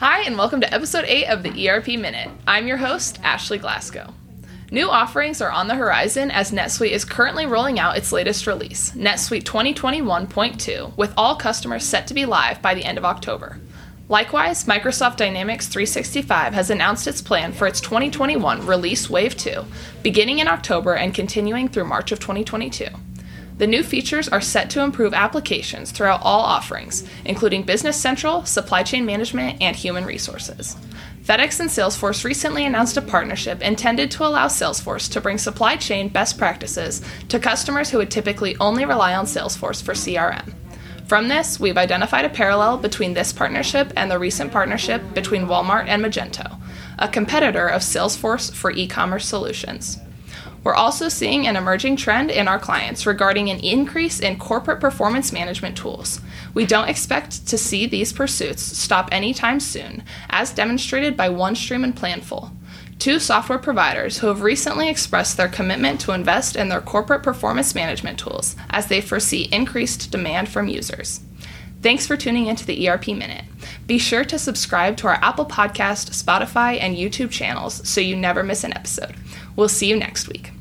Hi, and welcome to episode 8 of the ERP Minute. I'm your host, Ashley Glasgow. New offerings are on the horizon as NetSuite is currently rolling out its latest release, NetSuite 2021.2, with all customers set to be live by the end of October. Likewise, Microsoft Dynamics 365 has announced its plan for its 2021 release Wave 2, beginning in October and continuing through March of 2022. The new features are set to improve applications throughout all offerings, including Business Central, Supply Chain Management, and Human Resources. FedEx and Salesforce recently announced a partnership intended to allow Salesforce to bring supply chain best practices to customers who would typically only rely on Salesforce for CRM. From this, we've identified a parallel between this partnership and the recent partnership between Walmart and Magento, a competitor of Salesforce for e commerce solutions. We're also seeing an emerging trend in our clients regarding an increase in corporate performance management tools. We don't expect to see these pursuits stop anytime soon, as demonstrated by OneStream and Planful, two software providers who have recently expressed their commitment to invest in their corporate performance management tools as they foresee increased demand from users. Thanks for tuning into the ERP Minute. Be sure to subscribe to our Apple Podcast, Spotify, and YouTube channels so you never miss an episode. We'll see you next week.